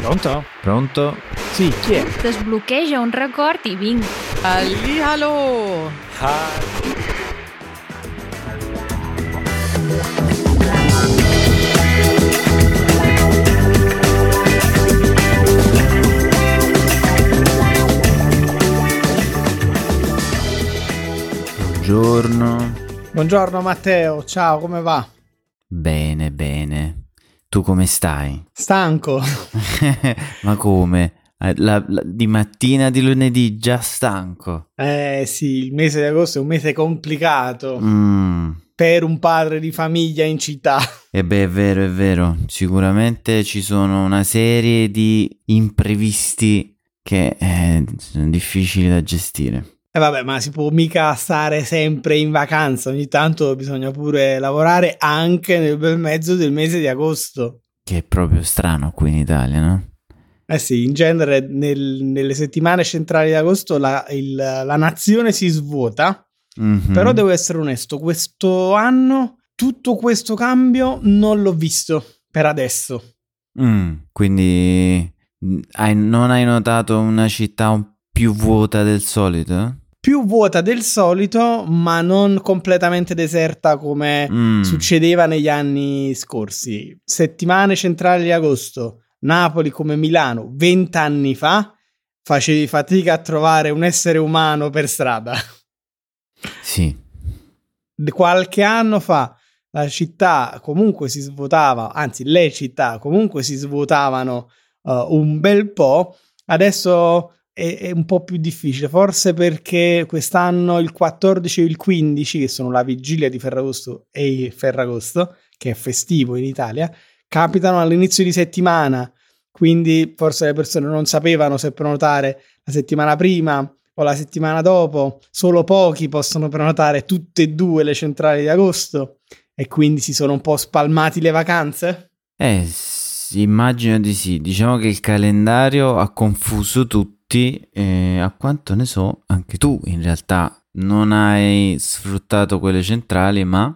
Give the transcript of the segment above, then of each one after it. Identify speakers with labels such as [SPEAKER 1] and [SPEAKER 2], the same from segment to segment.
[SPEAKER 1] Pronto?
[SPEAKER 2] Pronto?
[SPEAKER 1] Sì, chi è?
[SPEAKER 3] Desbloqueja un record i vinc.
[SPEAKER 4] Hallihallo!
[SPEAKER 2] Buongiorno.
[SPEAKER 1] Buongiorno Matteo, ciao, come va?
[SPEAKER 2] Bene. Tu come stai?
[SPEAKER 1] Stanco.
[SPEAKER 2] Ma come? Eh, la- la- di mattina di lunedì già stanco.
[SPEAKER 1] Eh sì, il mese di agosto è un mese complicato
[SPEAKER 2] Mm.
[SPEAKER 1] per un padre di famiglia in città.
[SPEAKER 2] E beh, è vero, è vero. Sicuramente ci sono una serie di imprevisti che eh, sono difficili da gestire.
[SPEAKER 1] E vabbè, ma si può mica stare sempre in vacanza, ogni tanto bisogna pure lavorare anche nel bel mezzo del mese di agosto.
[SPEAKER 2] Che è proprio strano qui in Italia, no?
[SPEAKER 1] Eh sì, in genere nel- nelle settimane centrali di agosto la, il- la nazione si svuota,
[SPEAKER 2] Mhm.
[SPEAKER 1] però devo essere onesto, questo anno tutto questo cambio non l'ho visto per adesso.
[SPEAKER 2] Mm, quindi mm, hai- non hai notato una città un- più vuota del solito?
[SPEAKER 1] Più vuota del solito, ma non completamente deserta come
[SPEAKER 2] Mm.
[SPEAKER 1] succedeva negli anni scorsi. Settimane centrali di agosto, Napoli come Milano, vent'anni fa, facevi fatica a trovare un essere umano per strada.
[SPEAKER 2] Sì.
[SPEAKER 1] Qualche anno fa la città comunque si svuotava, anzi le città comunque si svuotavano uh, un bel po', adesso è, è un po' più difficile, forse perché quest'anno il 14 e il 15, che sono la vigilia di Ferragosto e il Ferragosto, che è festivo in Italia, capitano all'inizio di settimana, quindi forse le persone non sapevano se prenotare la settimana prima o la settimana dopo, solo pochi possono prenotare tutte e due le centrali di agosto e quindi si sono un po' spalmati le vacanze.
[SPEAKER 2] Eh, immagino di sì. Diciamo che il calendario ha confuso tutti e a quanto ne so, anche tu in realtà non hai sfruttato quelle centrali, ma...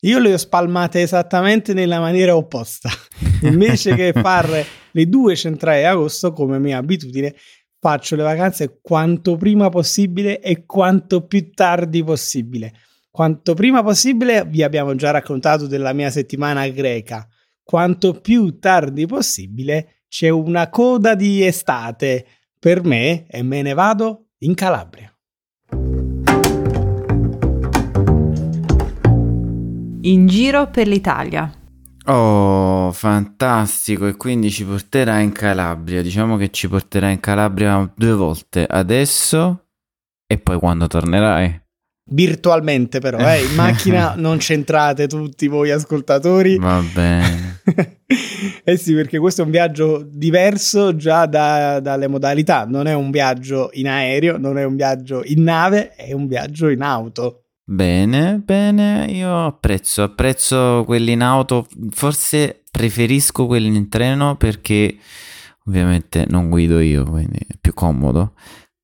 [SPEAKER 1] Io le ho spalmate esattamente nella maniera opposta. Invece che fare le due centrali di agosto, come mia abitudine, faccio le vacanze quanto prima possibile e quanto più tardi possibile. Quanto prima possibile, vi abbiamo già raccontato della mia settimana greca. Quanto più tardi possibile, c'è una coda di estate per me e me ne vado in Calabria.
[SPEAKER 4] In giro per l'Italia.
[SPEAKER 2] Oh, fantastico! E quindi ci porterà in Calabria. Diciamo che ci porterà in Calabria due volte, adesso e poi quando tornerai.
[SPEAKER 1] Virtualmente però, eh, in macchina non c'entrate tutti voi ascoltatori.
[SPEAKER 2] Va bene.
[SPEAKER 1] eh sì, perché questo è un viaggio diverso già da- dalle modalità. Non è un viaggio in aereo, non è un viaggio in nave, è un viaggio in auto.
[SPEAKER 2] Bene, bene, io apprezzo, apprezzo quelli in auto, forse preferisco quelli in treno perché ovviamente non guido io, quindi è più comodo,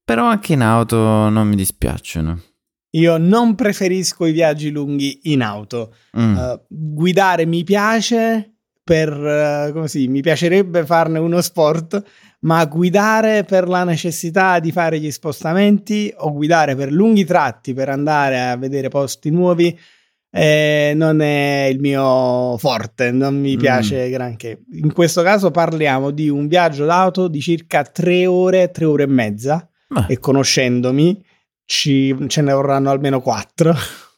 [SPEAKER 2] però anche in auto non mi dispiacciono.
[SPEAKER 1] Io non preferisco i viaggi lunghi in auto.
[SPEAKER 2] Mm,
[SPEAKER 1] Uh, guidare mi piace per uh, come si, mi piacerebbe farne uno sport, ma guidare per la necessità di fare gli spostamenti o guidare per lunghi tratti per andare a vedere posti nuovi eh, non è il mio forte, non mi
[SPEAKER 2] Mm.
[SPEAKER 1] piace granché. In questo caso parliamo di un viaggio d'auto di circa tre ore, tre ore e mezza
[SPEAKER 2] beh,
[SPEAKER 1] e conoscendomi ci, ce ne vorranno almeno quattro.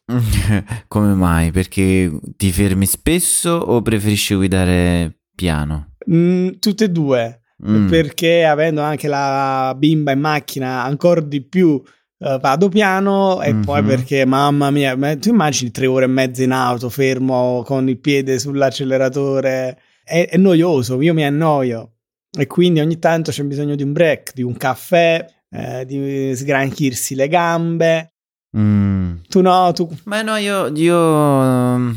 [SPEAKER 2] come mai? Perché ti fermi spesso o preferisci guidare piano?
[SPEAKER 1] Mm, tutte e due.
[SPEAKER 2] Mm,
[SPEAKER 1] perché avendo anche la bimba in macchina ancora di più eh, vado piano e
[SPEAKER 2] Mhm.
[SPEAKER 1] poi perché mamma mia ma tu immagini tre ore e mezza in auto fermo con il piede sull'acceleratore è, è noioso io mi annoio e quindi ogni tanto c'è bisogno di un break di un caffè eh, di sgranchirsi le gambe
[SPEAKER 2] mm.
[SPEAKER 1] Tu no tu
[SPEAKER 2] Ma no, io, io um,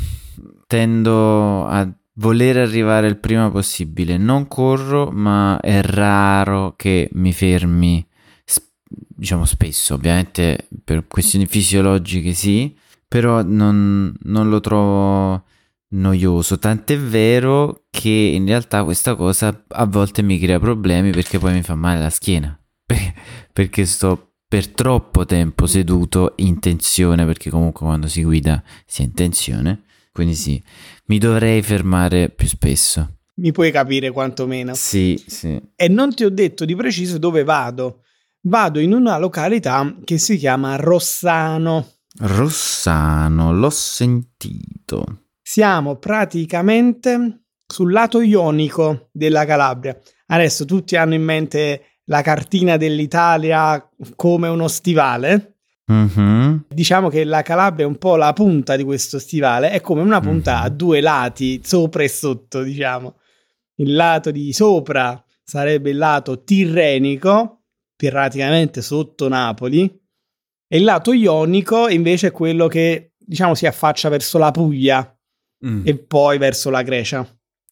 [SPEAKER 2] tendo a voler arrivare il prima possibile. Non corro, ma è raro che mi fermi, diciamo spesso, ovviamente per questioni fisiologiche sì, però non, non lo trovo noioso, tant'è vero che in realtà questa cosa a volte mi crea problemi perché poi mi fa male la schiena, perché sto per troppo tempo seduto in tensione, perché comunque quando si guida si è in tensione, quindi sì, mi dovrei fermare più spesso.
[SPEAKER 1] Mi puoi capire quantomeno.
[SPEAKER 2] Sì, sì.
[SPEAKER 1] E non ti ho detto di preciso dove vado. Vado in una località che si chiama Rossano.
[SPEAKER 2] Rossano, l'ho sentito.
[SPEAKER 1] Siamo praticamente sul lato ionico della Calabria. Adesso tutti hanno in mente la cartina dell'Italia come uno stivale.
[SPEAKER 2] Mm-hmm.
[SPEAKER 1] Diciamo che la Calabria è un po' la punta di questo stivale, è come una punta
[SPEAKER 2] Mhm.
[SPEAKER 1] a due lati, sopra e sotto, diciamo. Il lato di sopra sarebbe il lato tirrenico, praticamente sotto Napoli, e il lato ionico invece è quello che, diciamo, si affaccia verso la Puglia
[SPEAKER 2] Mm.
[SPEAKER 1] e poi verso la Grecia.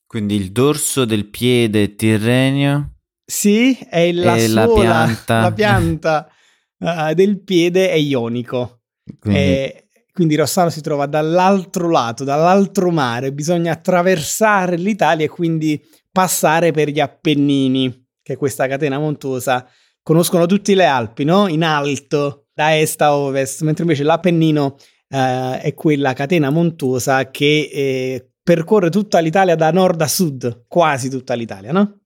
[SPEAKER 2] Quindi il dorso del piede tirrenio.
[SPEAKER 1] Sì, è la
[SPEAKER 2] la
[SPEAKER 1] sola,
[SPEAKER 2] pianta.
[SPEAKER 1] la pianta eh, del piede è ionico.
[SPEAKER 2] Quindi
[SPEAKER 1] E quindi Rossano si trova dall'altro lato, dall'altro mare, bisogna attraversare l'Italia e quindi passare per gli Appennini, che è questa catena montuosa. Conoscono tutti le Alpi, no? In alto, da est a ovest, mentre invece l'Appennino eh, è quella catena montuosa che eh, percorre tutta l'Italia da nord a sud, quasi tutta l'Italia, no?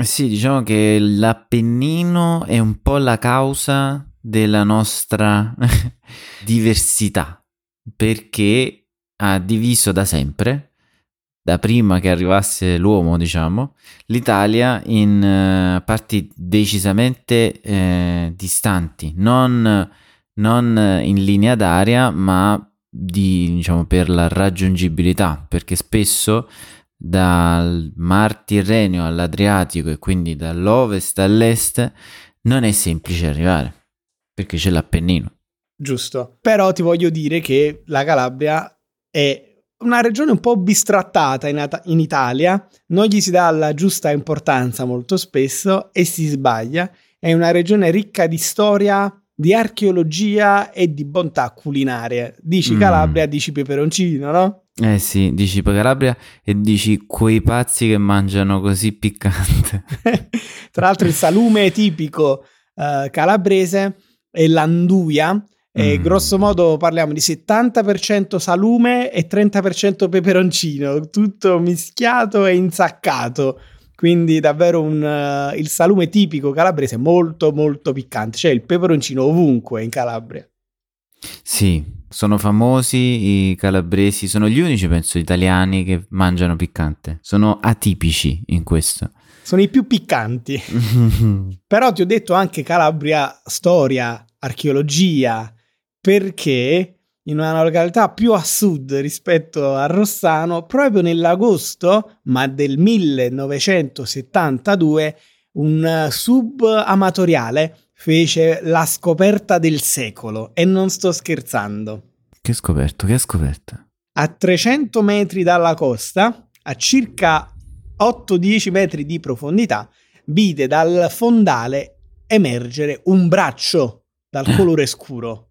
[SPEAKER 2] Eh Sì, diciamo che l'Appennino è un po' la causa della nostra diversità, perché ha diviso da sempre, da prima che arrivasse l'uomo, diciamo, l'Italia in eh, parti decisamente eh, distanti, non, non in linea d'aria, ma di, diciamo, per la raggiungibilità, perché spesso dal Mar Tirrenio all'Adriatico e quindi dall'ovest all'est non è semplice arrivare perché c'è l'Appennino.
[SPEAKER 1] Giusto. Però ti voglio dire che la Calabria è una regione un po' bistrattata in, At- in Italia, non gli si dà la giusta importanza molto spesso e si sbaglia. È una regione ricca di storia, di archeologia e di bontà culinarie. Dici
[SPEAKER 2] Mm.
[SPEAKER 1] Calabria, dici peperoncino, no?
[SPEAKER 2] Eh sì, dici Calabria e dici quei pazzi che mangiano così piccante.
[SPEAKER 1] Tra l'altro il salume tipico eh, calabrese è l'anduia. E
[SPEAKER 2] Mm.
[SPEAKER 1] grosso modo parliamo di 70% salume e 30% peperoncino, tutto mischiato e insaccato. Quindi davvero un, eh, il salume tipico calabrese molto molto piccante. C'è il peperoncino ovunque in Calabria.
[SPEAKER 2] Sì, sono famosi i calabresi, sono gli unici, penso, italiani che mangiano piccante. Sono atipici in questo.
[SPEAKER 1] Sono i più piccanti. Però ti ho detto anche Calabria, storia, archeologia, perché in una località più a sud rispetto a Rossano, proprio nell'agosto, ma del 1972, un eh, sub amatoriale fece la scoperta del secolo e non sto scherzando.
[SPEAKER 2] che scoperto, che ha scoperto?
[SPEAKER 1] A 300 metri dalla costa, a circa 8-10 metri di profondità, vide dal fondale emergere un braccio dal colore scuro.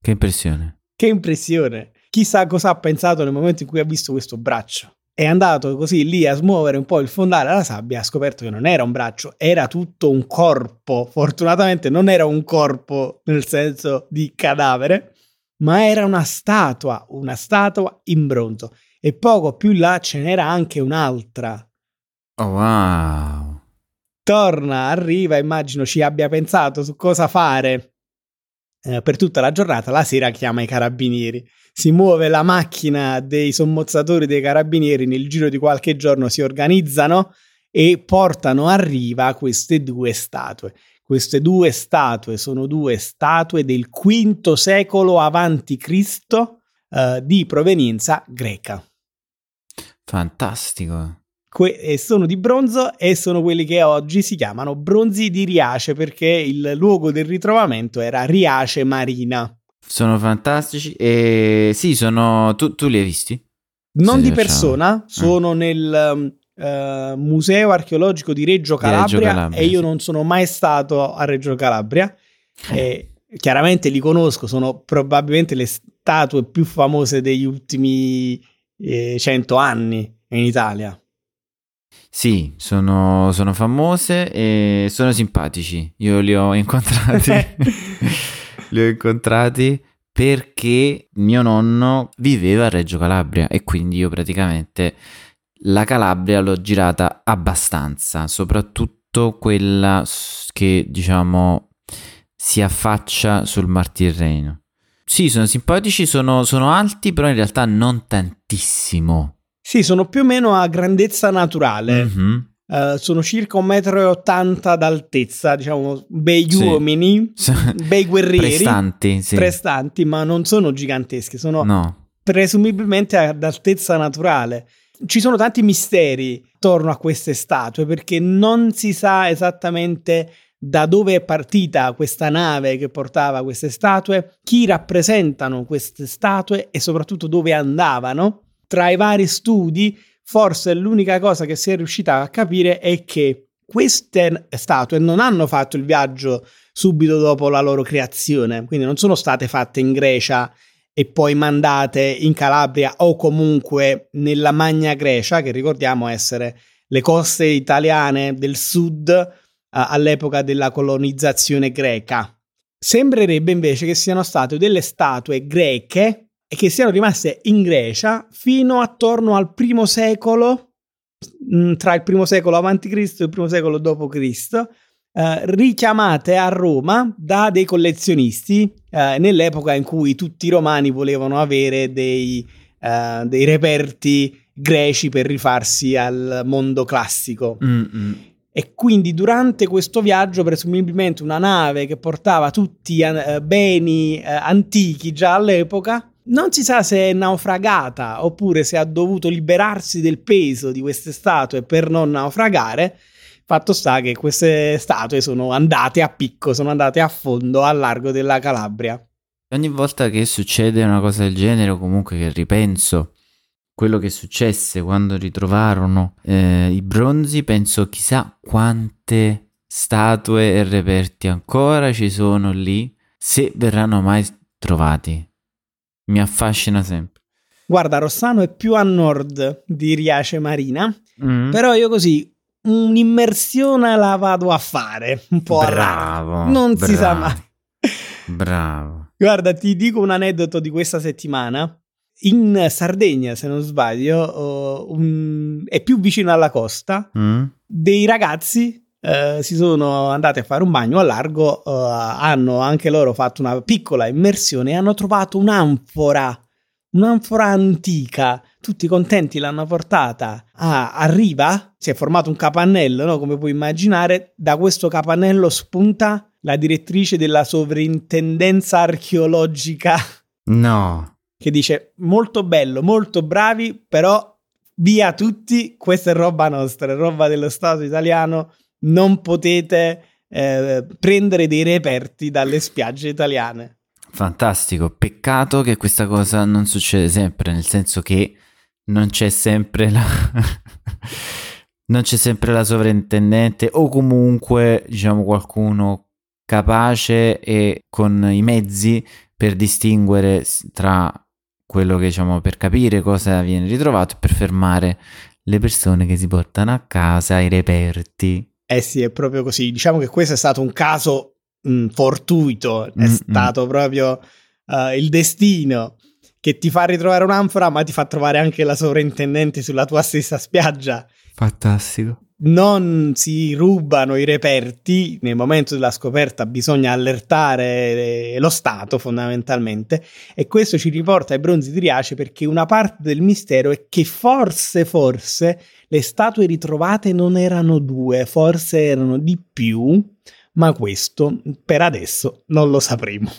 [SPEAKER 2] Che impressione.
[SPEAKER 1] Che impressione! Chissà cosa ha pensato nel momento in cui ha visto questo braccio. È andato così lì a smuovere un po' il fondale alla sabbia, ha scoperto che non era un braccio, era tutto un corpo. Fortunatamente non era un corpo nel senso di cadavere, ma era una statua, una statua in bronzo. E poco più là ce n'era anche un'altra.
[SPEAKER 2] Oh, wow.
[SPEAKER 1] Torna, arriva, immagino ci abbia pensato su cosa fare eh, per tutta la giornata. La sera chiama i carabinieri. Si muove la macchina dei sommozzatori dei carabinieri. Nel giro di qualche giorno si organizzano e portano a riva queste due statue. Queste due statue sono due statue del V secolo Cristo eh, di provenienza greca.
[SPEAKER 2] Fantastico.
[SPEAKER 1] Que- e sono di bronzo e sono quelli che oggi si chiamano bronzi di Riace perché il luogo del ritrovamento era Riace Marina.
[SPEAKER 2] Sono fantastici e sì, sono... Tu, tu li hai visti?
[SPEAKER 1] Non di
[SPEAKER 2] facciamo.
[SPEAKER 1] persona, sono nel um, eh, Museo Archeologico di Reggio
[SPEAKER 2] Di Reggio
[SPEAKER 1] Calabria,
[SPEAKER 2] Calabria,
[SPEAKER 1] e io
[SPEAKER 2] sì.
[SPEAKER 1] non sono mai stato a Reggio Calabria. E chiaramente li conosco, sono probabilmente le statue più famose degli ultimi eh, 100 anni in Italia.
[SPEAKER 2] Sì, sono, sono famose e sono simpatici. Io li ho incontrati. li ho incontrati perché mio nonno viveva a Reggio Calabria e quindi io praticamente la Calabria l'ho girata abbastanza, soprattutto quella che diciamo si affaccia sul Mar Tirreno. Sì, sono simpatici, sono, sono alti, però in realtà non tantissimo.
[SPEAKER 1] Sì, sono più o meno a grandezza naturale.
[SPEAKER 2] Mm-hmm.
[SPEAKER 1] Uh, sono circa 1,80 m d'altezza, diciamo, bei sì. uomini, bei guerrieri.
[SPEAKER 2] Prestanti, sì.
[SPEAKER 1] Prestanti, ma non sono giganteschi, sono
[SPEAKER 2] no.
[SPEAKER 1] presumibilmente ad altezza naturale. Ci sono tanti misteri attorno a queste statue perché non si sa esattamente da dove è partita questa nave che portava queste statue, chi rappresentano queste statue e soprattutto dove andavano tra i vari studi, forse l'unica cosa che si è riuscita a capire è che queste statue non hanno fatto il viaggio subito dopo la loro creazione, quindi non sono state fatte in Grecia e poi mandate in Calabria o comunque nella Magna Grecia, che ricordiamo essere le coste italiane del sud uh, all'epoca della colonizzazione greca. Sembrerebbe invece che siano state delle statue greche e che siano rimaste in Grecia fino attorno al primo secolo, mm, tra il primo secolo avanti Cristo e il primo secolo dopo Cristo, eh, richiamate a Roma da dei collezionisti eh, nell'epoca in cui tutti i romani volevano avere dei, eh, dei reperti greci per rifarsi al mondo classico.
[SPEAKER 2] Mm-mm.
[SPEAKER 1] E quindi durante questo viaggio, presumibilmente una nave che portava tutti uh, beni uh, antichi già all'epoca, non si sa se è naufragata oppure se ha dovuto liberarsi del peso di queste statue per non naufragare. Fatto sta che queste statue sono andate a picco, sono andate a fondo al largo della Calabria.
[SPEAKER 2] Ogni volta che succede una cosa del genere, o comunque che ripenso quello che successe quando ritrovarono eh, i bronzi, penso chissà quante statue e reperti ancora ci sono lì, se verranno mai trovati. Mi affascina sempre.
[SPEAKER 1] Guarda, Rossano è più a nord di Riace Marina,
[SPEAKER 2] mm.
[SPEAKER 1] però io così un'immersione la vado a fare, un po'
[SPEAKER 2] bravo,
[SPEAKER 1] a Non
[SPEAKER 2] bravo,
[SPEAKER 1] si sa mai.
[SPEAKER 2] Bravo.
[SPEAKER 1] Guarda, ti dico un aneddoto di questa settimana. In Sardegna, se non sbaglio, uh, un... è più vicino alla costa,
[SPEAKER 2] mm.
[SPEAKER 1] dei ragazzi Uh, si sono andati a fare un bagno a largo, uh, hanno anche loro fatto una piccola immersione e hanno trovato un'anfora, un'anfora antica. Tutti contenti l'hanno portata a, a riva, si è formato un capannello, no? come puoi immaginare. Da questo capannello spunta la direttrice della sovrintendenza archeologica.
[SPEAKER 2] No.
[SPEAKER 1] Che dice: Molto bello, molto bravi, però via tutti, questa è roba nostra, è roba dello Stato italiano non potete eh, prendere dei reperti dalle spiagge italiane.
[SPEAKER 2] Fantastico, peccato che questa cosa non succede sempre, nel senso che non c'è sempre la... non c'è sempre la sovrintendente o comunque diciamo qualcuno capace e con i mezzi per distinguere tra quello che diciamo per capire cosa viene ritrovato e per fermare le persone che si portano a casa i reperti.
[SPEAKER 1] Eh sì, è proprio così. Diciamo che questo è stato un caso mh, mm, fortuito, è
[SPEAKER 2] Mm-mm.
[SPEAKER 1] stato proprio uh, il destino che ti fa ritrovare un'anfora, ma ti fa trovare anche la sovrintendente sulla tua stessa spiaggia.
[SPEAKER 2] Fantastico.
[SPEAKER 1] Non si rubano i reperti, nel momento della scoperta bisogna allertare lo Stato fondamentalmente e questo ci riporta ai bronzi di Riace perché una parte del mistero è che forse, forse le statue ritrovate non erano due, forse erano di più, ma questo per adesso non lo sapremo.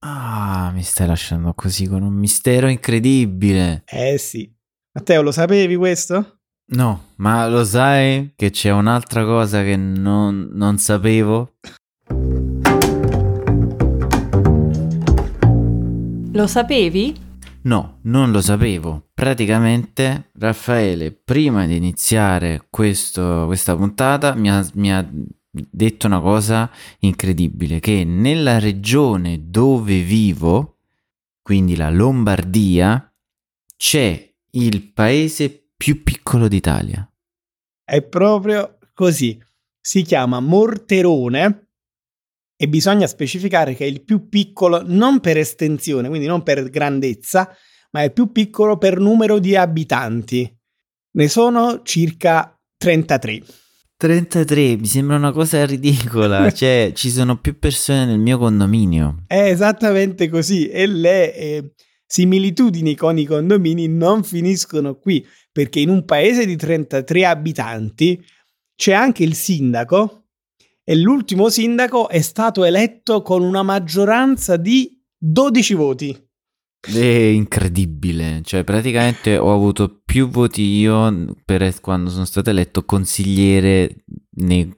[SPEAKER 2] Ah, mi stai lasciando così con un mistero incredibile.
[SPEAKER 1] Eh sì. Matteo, lo sapevi questo?
[SPEAKER 2] No, ma lo sai che c'è un'altra cosa che non, non sapevo?
[SPEAKER 4] Lo sapevi?
[SPEAKER 2] No, non lo sapevo. Praticamente Raffaele, prima di iniziare questo, questa puntata, mi ha, mi ha detto una cosa incredibile, che nella regione dove vivo, quindi la Lombardia, c'è il paese più piccolo d'Italia.
[SPEAKER 1] È proprio così. Si chiama Morterone e bisogna specificare che è il più piccolo non per estensione, quindi non per grandezza, ma è più piccolo per numero di abitanti. Ne sono circa 33.
[SPEAKER 2] 33, mi sembra una cosa ridicola, cioè ci sono più persone nel mio condominio.
[SPEAKER 1] È esattamente così e le eh, similitudini con i condomini non finiscono qui, perché in un paese di 33 abitanti c'è anche il sindaco e l'ultimo sindaco è stato eletto con una maggioranza di 12 voti.
[SPEAKER 2] È incredibile, cioè praticamente ho avuto più voti io per quando sono stato eletto consigliere nei,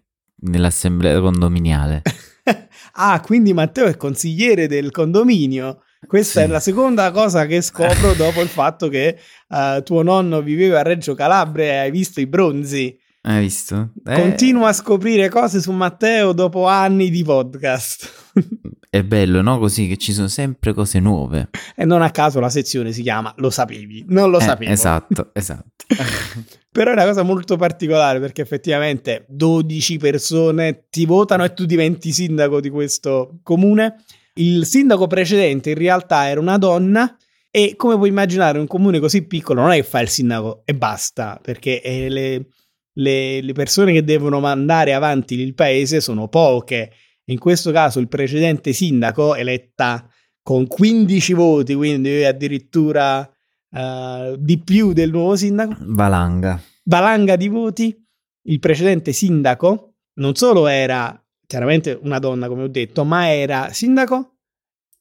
[SPEAKER 2] nell'assemblea condominiale.
[SPEAKER 1] ah, quindi Matteo è consigliere del condominio. Questa sì. è la seconda cosa che scopro dopo il fatto che uh, tuo nonno viveva a Reggio Calabria e hai visto i bronzi.
[SPEAKER 2] Hai visto?
[SPEAKER 1] Eh... Continua a scoprire cose su Matteo dopo anni di podcast.
[SPEAKER 2] È bello, no? Così che ci sono sempre cose nuove.
[SPEAKER 1] E non a caso la sezione si chiama Lo sapevi, non lo
[SPEAKER 2] eh,
[SPEAKER 1] sapevo.
[SPEAKER 2] Esatto, esatto.
[SPEAKER 1] Però è una cosa molto particolare perché effettivamente 12 persone ti votano e tu diventi sindaco di questo comune. Il sindaco precedente in realtà era una donna e come puoi immaginare un comune così piccolo non è che fa il sindaco e basta, perché eh, le, le, le persone che devono mandare avanti il paese sono poche. In questo caso il precedente sindaco, eletta con 15 voti, quindi addirittura uh, di più del nuovo sindaco.
[SPEAKER 2] Valanga.
[SPEAKER 1] Valanga di voti. Il precedente sindaco non solo era chiaramente una donna, come ho detto, ma era sindaco,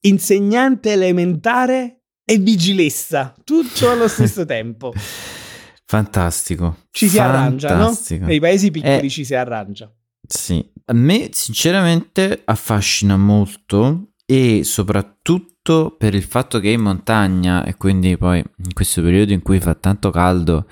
[SPEAKER 1] insegnante elementare e vigilessa, tutto allo stesso tempo.
[SPEAKER 2] Fantastico.
[SPEAKER 1] Ci si arrangia, no? Nei paesi piccoli eh, ci si arrangia.
[SPEAKER 2] Sì, a me sinceramente affascina molto e soprattutto per il fatto che è in montagna e quindi poi in questo periodo in cui fa tanto caldo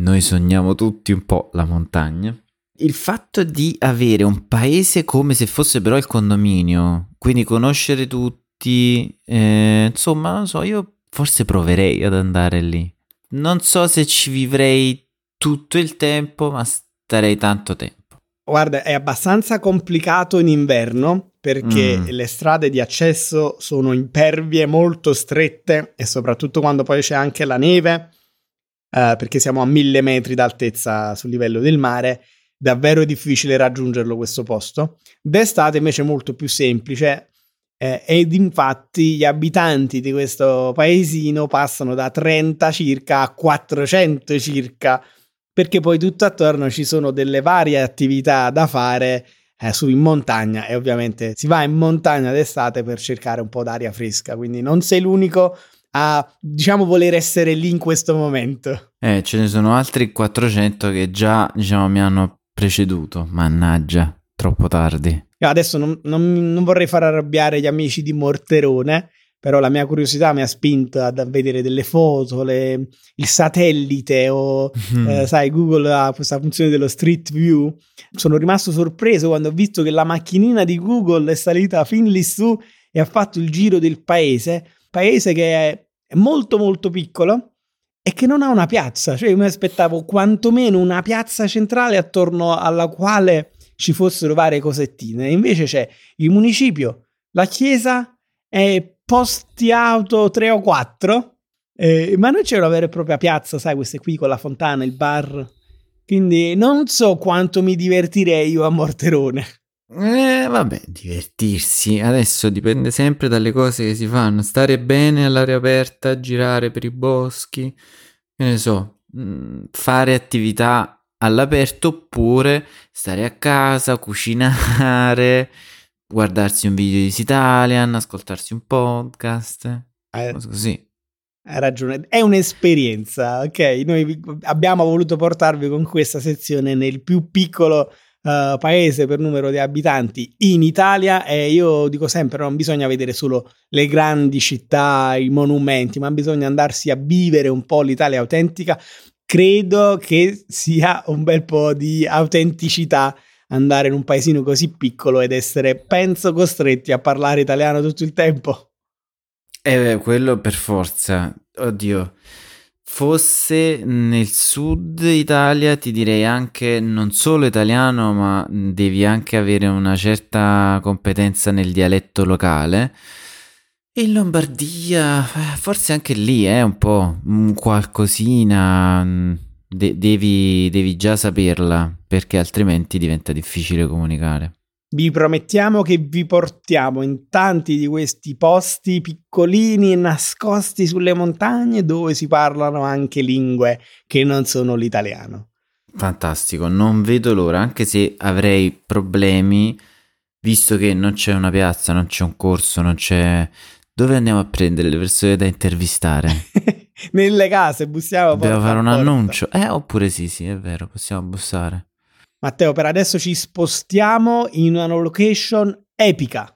[SPEAKER 2] noi sogniamo tutti un po' la montagna. Il fatto di avere un paese come se fosse però il condominio, quindi conoscere tutti, eh, insomma, non so, io forse proverei ad andare lì. Non so se ci vivrei tutto il tempo, ma starei tanto tempo.
[SPEAKER 1] Guarda, è abbastanza complicato in inverno perché mm. le strade di accesso sono impervie, molto strette e soprattutto quando poi c'è anche la neve, eh, perché siamo a mille metri d'altezza sul livello del mare, davvero difficile raggiungerlo questo posto. D'estate invece è molto più semplice eh, ed infatti gli abitanti di questo paesino passano da 30 circa a 400 circa, perché poi tutto attorno ci sono delle varie attività da fare eh, su in montagna e ovviamente si va in montagna d'estate per cercare un po' d'aria fresca, quindi non sei l'unico a diciamo voler essere lì in questo momento.
[SPEAKER 2] Eh, ce ne sono altri 400 che già diciamo mi hanno preceduto, mannaggia, troppo tardi.
[SPEAKER 1] Adesso non, non, non, vorrei far arrabbiare gli amici di Morterone, però la mia curiosità mi ha spinto a vedere delle foto, le, il satellite o, mm. eh, sai, Google ha questa funzione dello Street View. Sono rimasto sorpreso quando ho visto che la macchinina di Google è salita fin lì su e ha fatto il giro del paese, paese che è, è molto molto piccolo e che non ha una piazza, cioè io mi aspettavo quantomeno una piazza centrale attorno alla quale ci fossero varie cosettine. Invece c'è il municipio, la chiesa e posti auto 3 o 4. Eh, ma non c'è una vera e propria piazza, sai, queste qui con la fontana, il bar. Quindi non so quanto mi divertirei io a Morterone.
[SPEAKER 2] Eh, vabbè, divertirsi. Adesso dipende sempre dalle cose che si fanno. Stare bene all'aria aperta, girare per i boschi, che ne so, mm, fare attività all'aperto oppure stare a casa, cucinare, guardarsi un video di Italian, ascoltarsi un podcast, eh, così.
[SPEAKER 1] Hai ragione, è un'esperienza, ok? Noi abbiamo voluto portarvi con questa sezione nel più piccolo uh, paese per numero di abitanti in Italia e io dico sempre non bisogna vedere solo le grandi città, i monumenti, ma bisogna andarsi a vivere un po' l'Italia autentica credo che sia un bel po' di autenticità andare in un paesino così piccolo ed essere, penso, costretti a parlare italiano tutto il tempo.
[SPEAKER 2] Eh, quello per forza. Oddio. fosse nel sud Italia, ti direi anche non solo italiano, ma devi anche avere una certa competenza nel dialetto locale. In Lombardia, eh, forse anche lì è eh, un po' qualcosina, mm, de- devi, devi già saperla, perché altrimenti diventa difficile comunicare.
[SPEAKER 1] Vi promettiamo che vi portiamo in tanti di questi posti piccolini e nascosti sulle montagne dove si parlano anche lingue che non sono l'italiano.
[SPEAKER 2] Fantastico, non vedo l'ora, anche se avrei problemi, visto che non c'è una piazza, non c'è un corso, non c'è... Dove andiamo a prendere le persone da intervistare?
[SPEAKER 1] Nelle case, bussiamo.
[SPEAKER 2] Dobbiamo fare un annuncio. Eh, oppure sì, sì, è vero, possiamo bussare.
[SPEAKER 1] Matteo, per adesso ci spostiamo in una location epica.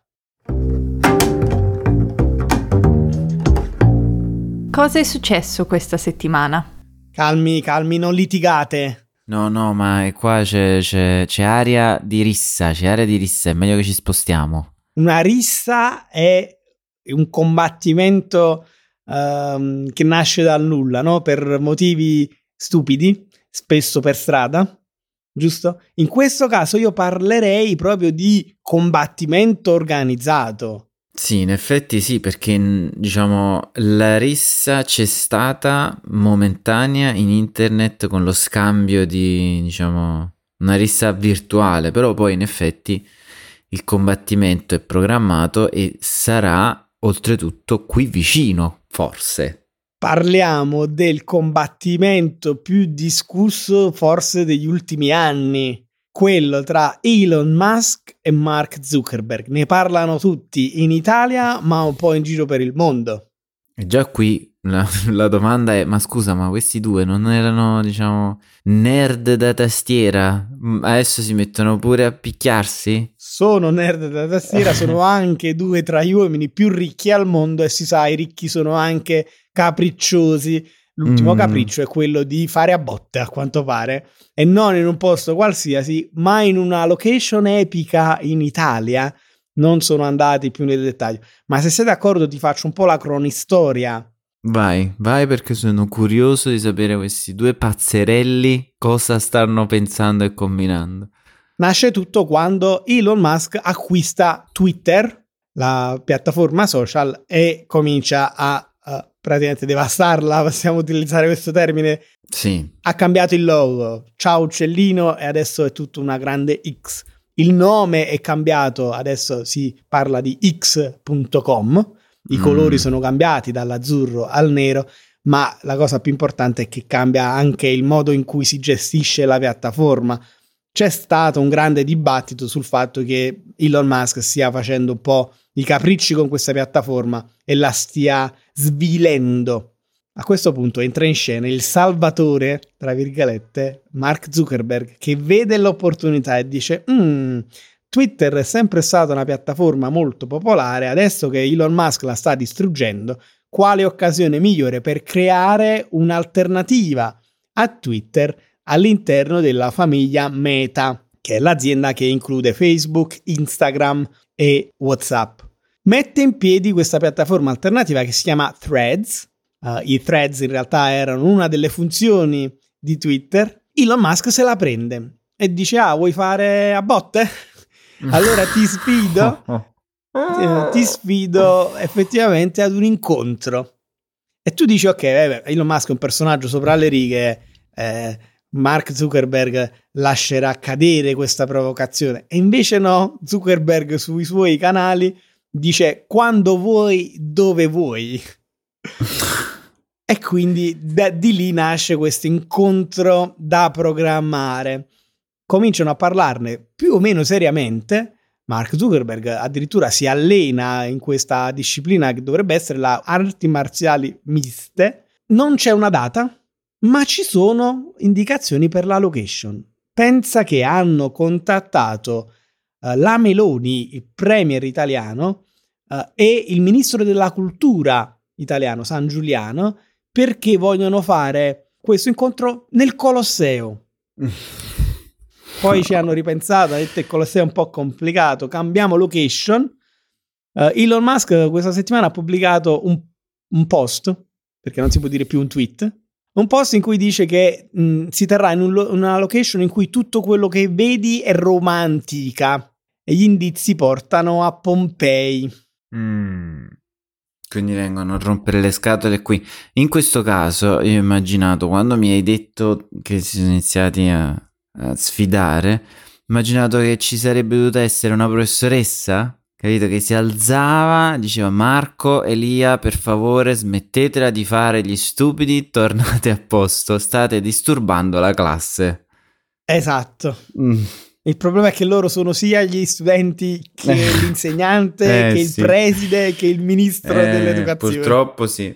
[SPEAKER 4] Cosa è successo questa settimana?
[SPEAKER 1] Calmi, calmi, non litigate.
[SPEAKER 2] No, no, ma qua c'è, c'è, c'è aria di rissa, c'è aria di rissa, è meglio che ci spostiamo.
[SPEAKER 1] Una rissa è un combattimento um, che nasce dal nulla, no? Per motivi stupidi, spesso per strada giusto? In questo caso io parlerei proprio di combattimento organizzato.
[SPEAKER 2] Sì, in effetti sì, perché diciamo la rissa c'è stata momentanea in internet con lo scambio di, diciamo, una rissa virtuale, però poi in effetti il combattimento è programmato e sarà oltretutto qui vicino, forse
[SPEAKER 1] parliamo del combattimento più discusso forse degli ultimi anni, quello tra Elon Musk e Mark Zuckerberg. Ne parlano tutti in Italia, ma un po' in giro per il mondo.
[SPEAKER 2] E già qui la, la, domanda è: ma scusa, ma questi due non erano, diciamo, nerd da tastiera? Adesso si mettono pure a picchiarsi?
[SPEAKER 1] Sono nerd da tastiera, sono anche due tra gli uomini più ricchi al mondo e si sa, i ricchi sono anche capricciosi. L'ultimo mm. capriccio è quello di fare a botte, a quanto pare, e non in un posto qualsiasi, ma in una location epica in Italia. Non sono andati più nel dettaglio, ma se sei d'accordo ti faccio un po' la cronistoria.
[SPEAKER 2] Vai, vai perché sono curioso di sapere questi due pazzerelli cosa stanno pensando e combinando.
[SPEAKER 1] Nasce tutto quando Elon Musk acquista Twitter, la piattaforma social, e comincia a praticamente devastarla, possiamo utilizzare questo termine.
[SPEAKER 2] Sì.
[SPEAKER 1] Ha cambiato il logo, ciao uccellino e adesso è tutto una grande X. Il nome è cambiato, adesso si parla di x.com, i mm. colori sono cambiati dall'azzurro al nero, ma la cosa più importante è che cambia anche il modo in cui si gestisce la piattaforma. C'è stato un grande dibattito sul fatto che Elon Musk stia facendo un po' i capricci con questa piattaforma e la stia svilendo. A questo punto entra in scena il salvatore, tra virgolette, Mark Zuckerberg, che vede l'opportunità e dice: mm, Twitter è sempre stata una piattaforma molto popolare, adesso che Elon Musk la sta distruggendo, quale occasione migliore per creare un'alternativa a Twitter all'interno della famiglia Meta, che è l'azienda che include Facebook, Instagram e WhatsApp mette in piedi questa piattaforma alternativa che si chiama Threads. Uh, I threads in realtà erano una delle funzioni di Twitter. Elon Musk se la prende e dice: Ah, vuoi fare a botte? Allora ti sfido. eh, ti sfido effettivamente ad un incontro. E tu dici: Ok, Elon Musk è un personaggio sopra le righe. Eh, Mark Zuckerberg lascerà cadere questa provocazione. E invece no, Zuckerberg sui suoi canali dice quando vuoi, dove vuoi. e quindi da, di lì nasce questo incontro da programmare. Cominciano a parlarne più o meno seriamente. Mark Zuckerberg addirittura si allena in questa disciplina che dovrebbe essere le arti marziali miste. Non c'è una data, ma ci sono indicazioni per la location. Pensa che hanno contattato uh, la Meloni, il premier italiano, uh, e il ministro della cultura italiano, San Giuliano, perché vogliono fare questo incontro nel Colosseo. Poi ci hanno ripensato, hanno detto il Colosseo è un po' complicato, cambiamo location. Uh, Elon Musk questa settimana ha pubblicato un, un post, perché non si può dire più un tweet, Un post in cui dice che mh, si terrà in un lo- una location in cui tutto quello che vedi è romantica e gli indizi portano a Pompei.
[SPEAKER 2] Mm. Quindi vengono a rompere le scatole qui. In questo caso, io ho immaginato, quando mi hai detto che si sono iniziati a, a sfidare, immaginato che ci sarebbe dovuta essere una professoressa, capito, che si alzava, diceva Marco, Elia, per favore smettetela di fare gli stupidi, tornate a posto, state disturbando la classe.
[SPEAKER 1] Esatto.
[SPEAKER 2] Mm.
[SPEAKER 1] Il problema è che loro sono sia gli studenti che
[SPEAKER 2] Eh.
[SPEAKER 1] l'insegnante,
[SPEAKER 2] Eh,
[SPEAKER 1] che il
[SPEAKER 2] sì.
[SPEAKER 1] preside, che il ministro
[SPEAKER 2] Eh,
[SPEAKER 1] dell'educazione.
[SPEAKER 2] Purtroppo sì.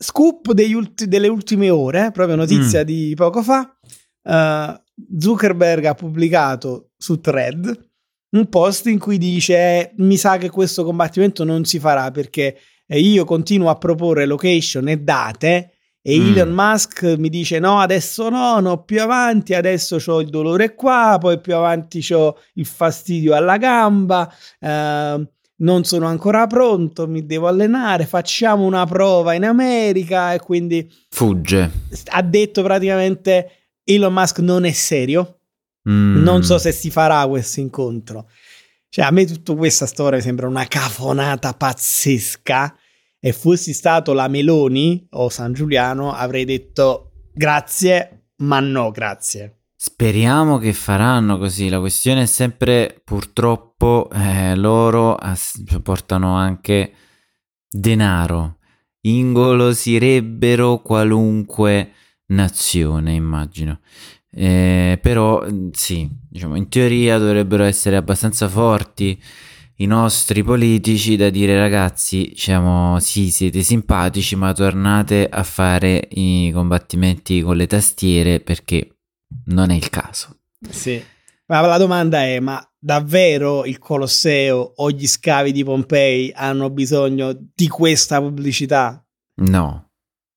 [SPEAKER 1] Scoop degli ulti- delle ultime ore, proprio notizia
[SPEAKER 2] Mm.
[SPEAKER 1] di poco fa. eh, Zuckerberg ha pubblicato su Thread un post in cui dice: Mi sa che questo combattimento non si farà perché eh, io continuo a proporre location e date. E
[SPEAKER 2] Mm.
[SPEAKER 1] Elon Musk mi dice: No, adesso no, no, più avanti. Adesso ho il dolore qua, poi più avanti ho il fastidio alla gamba. eh, non sono ancora pronto, mi devo allenare. Facciamo una prova in America. E quindi
[SPEAKER 2] Fugge.
[SPEAKER 1] ha detto praticamente: Elon Musk non è serio.
[SPEAKER 2] Mm.
[SPEAKER 1] Non so se si farà questo incontro. Cioè, a me tutta questa storia sembra una cafonata pazzesca. E fossi stato la Meloni o San Giuliano, avrei detto grazie, ma no, grazie.
[SPEAKER 2] Speriamo che faranno così. La questione è sempre, purtroppo, eh, loro ass- portano anche denaro. Ingolosirebbero qualunque nazione, immagino. Eh, però, mm, sì, diciamo, in teoria dovrebbero essere abbastanza forti i nostri politici da dire ragazzi, diciamo, sì, siete simpatici, ma tornate a fare i combattimenti con le tastiere perché non è il caso.
[SPEAKER 1] Sì. Ma la domanda è: ma davvero il Colosseo o gli scavi di Pompei hanno bisogno di questa pubblicità?
[SPEAKER 2] No.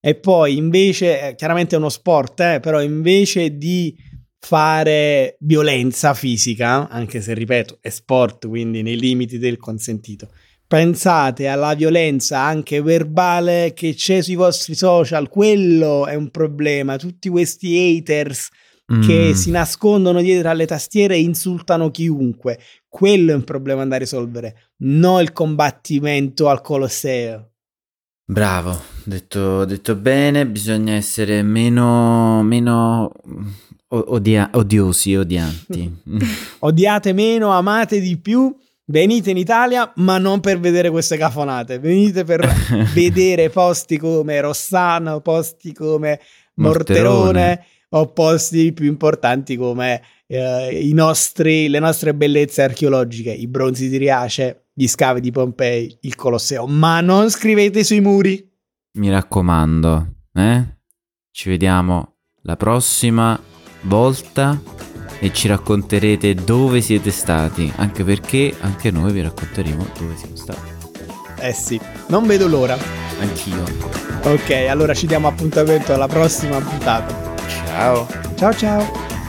[SPEAKER 1] E poi invece, eh, chiaramente è uno sport, eh, però invece di fare violenza fisica, anche se ripeto è sport, quindi nei limiti del consentito, pensate alla violenza anche verbale che c'è sui vostri social, quello è un problema, tutti questi haters che
[SPEAKER 2] Mm.
[SPEAKER 1] si nascondono dietro alle tastiere e insultano chiunque, quello è un problema da risolvere, non il combattimento al Colosseo.
[SPEAKER 2] Bravo, detto, detto bene, bisogna essere meno, meno o- odia- odiosi, odianti.
[SPEAKER 1] odiate meno, amate di più. Venite in Italia, ma non per vedere queste cafonate. Venite per vedere posti come Rossano, posti come Morterone,
[SPEAKER 2] Morterone.
[SPEAKER 1] o posti più importanti come eh, i nostri, le nostre bellezze archeologiche, i bronzi di Riace, gli scavi di Pompei, il Colosseo. Ma non scrivete sui muri.
[SPEAKER 2] Mi raccomando, eh? Ci vediamo la prossima volta e ci racconterete dove siete stati, anche perché anche noi vi racconteremo dove siamo stati.
[SPEAKER 1] Eh sì, non vedo l'ora.
[SPEAKER 2] Anch'io.
[SPEAKER 1] Ok, allora ci diamo appuntamento alla prossima puntata.
[SPEAKER 2] Ciao.
[SPEAKER 1] Ciao ciao.